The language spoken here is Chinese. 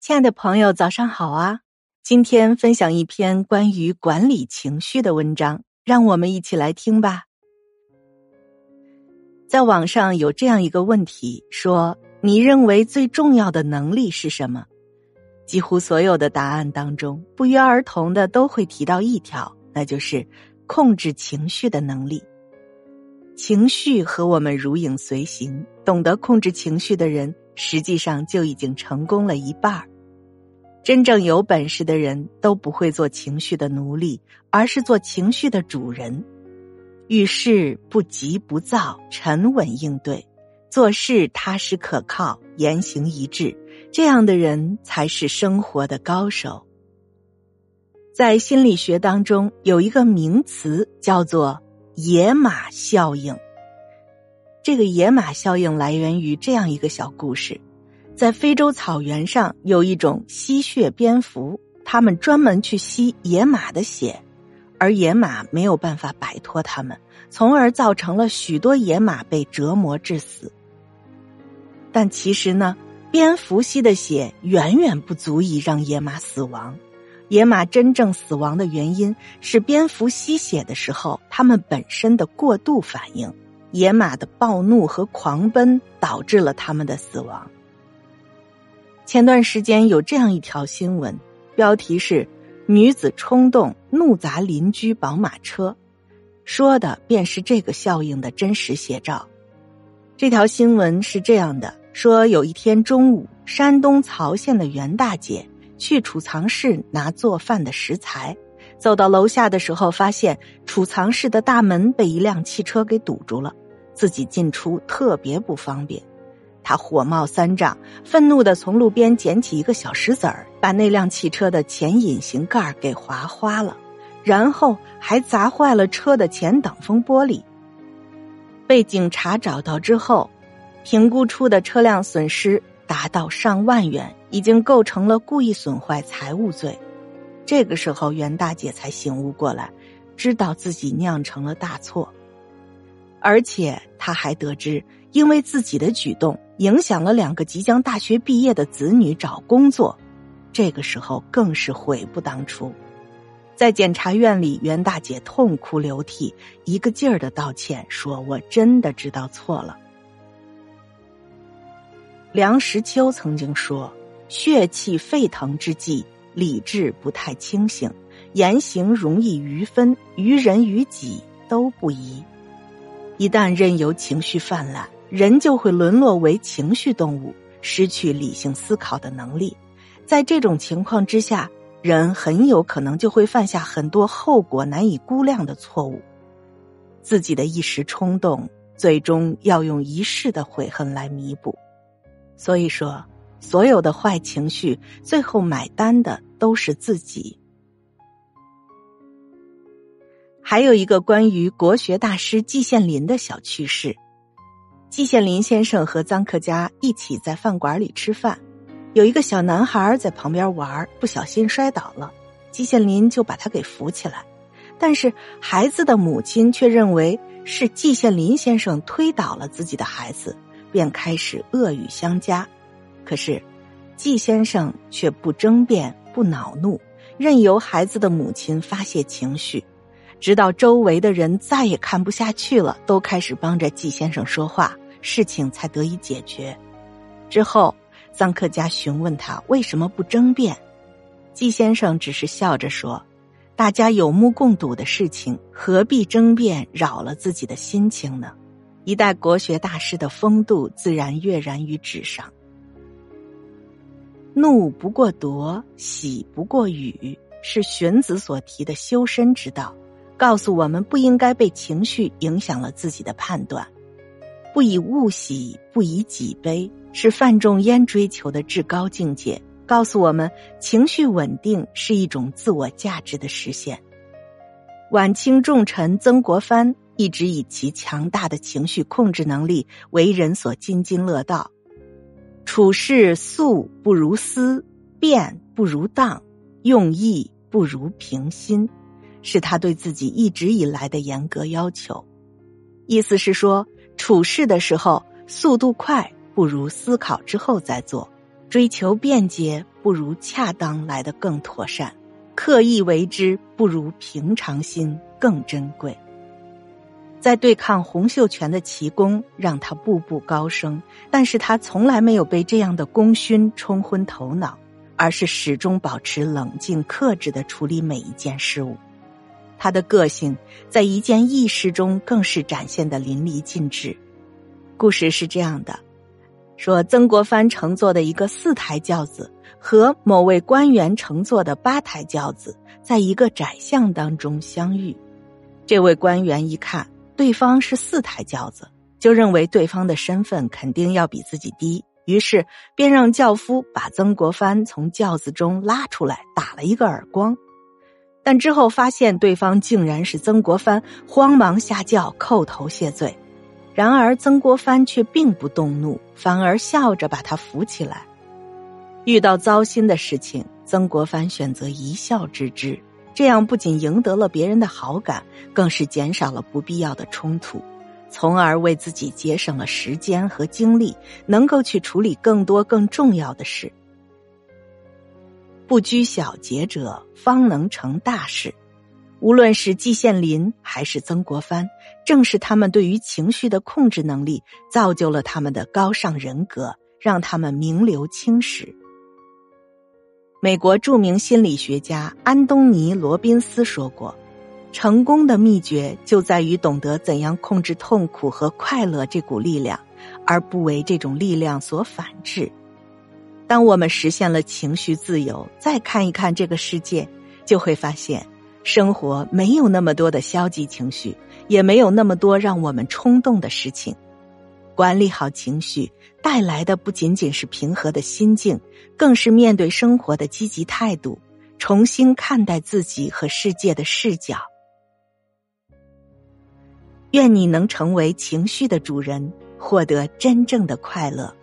亲爱的朋友，早上好啊！今天分享一篇关于管理情绪的文章，让我们一起来听吧。在网上有这样一个问题，说你认为最重要的能力是什么？几乎所有的答案当中，不约而同的都会提到一条，那就是控制情绪的能力。情绪和我们如影随形，懂得控制情绪的人。实际上就已经成功了一半儿真正有本事的人都不会做情绪的奴隶，而是做情绪的主人。遇事不急不躁，沉稳应对，做事踏实可靠，言行一致，这样的人才是生活的高手。在心理学当中有一个名词叫做“野马效应”。这个野马效应来源于这样一个小故事：在非洲草原上有一种吸血蝙蝠，它们专门去吸野马的血，而野马没有办法摆脱它们，从而造成了许多野马被折磨致死。但其实呢，蝙蝠吸的血远远不足以让野马死亡。野马真正死亡的原因是蝙蝠吸血的时候，它们本身的过度反应。野马的暴怒和狂奔导致了他们的死亡。前段时间有这样一条新闻，标题是“女子冲动怒砸邻居宝马车”，说的便是这个效应的真实写照。这条新闻是这样的：说有一天中午，山东曹县的袁大姐去储藏室拿做饭的食材。走到楼下的时候，发现储藏室的大门被一辆汽车给堵住了，自己进出特别不方便。他火冒三丈，愤怒的从路边捡起一个小石子儿，把那辆汽车的前引擎盖给划花了，然后还砸坏了车的前挡风玻璃。被警察找到之后，评估出的车辆损失达到上万元，已经构成了故意损坏财物罪。这个时候，袁大姐才醒悟过来，知道自己酿成了大错，而且她还得知，因为自己的举动影响了两个即将大学毕业的子女找工作，这个时候更是悔不当初。在检察院里，袁大姐痛哭流涕，一个劲儿的道歉，说：“我真的知道错了。”梁实秋曾经说：“血气沸腾之际。”理智不太清醒，言行容易余分，于人于己都不宜。一旦任由情绪泛滥，人就会沦落为情绪动物，失去理性思考的能力。在这种情况之下，人很有可能就会犯下很多后果难以估量的错误。自己的一时冲动，最终要用一世的悔恨来弥补。所以说。所有的坏情绪，最后买单的都是自己。还有一个关于国学大师季羡林的小趣事：季羡林先生和臧克家一起在饭馆里吃饭，有一个小男孩在旁边玩，不小心摔倒了，季羡林就把他给扶起来，但是孩子的母亲却认为是季羡林先生推倒了自己的孩子，便开始恶语相加。可是，季先生却不争辩、不恼怒，任由孩子的母亲发泄情绪，直到周围的人再也看不下去了，都开始帮着季先生说话，事情才得以解决。之后，臧克家询问他为什么不争辩，季先生只是笑着说：“大家有目共睹的事情，何必争辩，扰了自己的心情呢？”一代国学大师的风度自然跃然于纸上。怒不过夺，喜不过语，是荀子所提的修身之道，告诉我们不应该被情绪影响了自己的判断。不以物喜，不以己悲，是范仲淹追求的至高境界，告诉我们情绪稳定是一种自我价值的实现。晚清重臣曾国藩一直以其强大的情绪控制能力为人所津津乐道。处事素不如思，变不如当，用意不如平心，是他对自己一直以来的严格要求。意思是说，处事的时候速度快不如思考之后再做，追求便捷不如恰当来的更妥善，刻意为之不如平常心更珍贵。在对抗洪秀全的奇功，让他步步高升，但是他从来没有被这样的功勋冲昏头脑，而是始终保持冷静克制的处理每一件事物。他的个性在一件轶事中更是展现的淋漓尽致。故事是这样的：说曾国藩乘坐的一个四台轿子和某位官员乘坐的八台轿子，在一个窄巷当中相遇。这位官员一看对方是四台轿子，就认为对方的身份肯定要比自己低，于是便让轿夫把曾国藩从轿子中拉出来，打了一个耳光。但之后发现对方竟然是曾国藩，慌忙下轿叩头谢罪。然而曾国藩却并不动怒，反而笑着把他扶起来。遇到糟心的事情，曾国藩选择一笑置之，这样不仅赢得了别人的好感，更是减少了不必要的冲突，从而为自己节省了时间和精力，能够去处理更多更重要的事。不拘小节者，方能成大事。无论是季羡林还是曾国藩，正是他们对于情绪的控制能力，造就了他们的高尚人格，让他们名留青史。美国著名心理学家安东尼·罗宾斯说过：“成功的秘诀就在于懂得怎样控制痛苦和快乐这股力量，而不为这种力量所反制。”当我们实现了情绪自由，再看一看这个世界，就会发现，生活没有那么多的消极情绪，也没有那么多让我们冲动的事情。管理好情绪，带来的不仅仅是平和的心境，更是面对生活的积极态度，重新看待自己和世界的视角。愿你能成为情绪的主人，获得真正的快乐。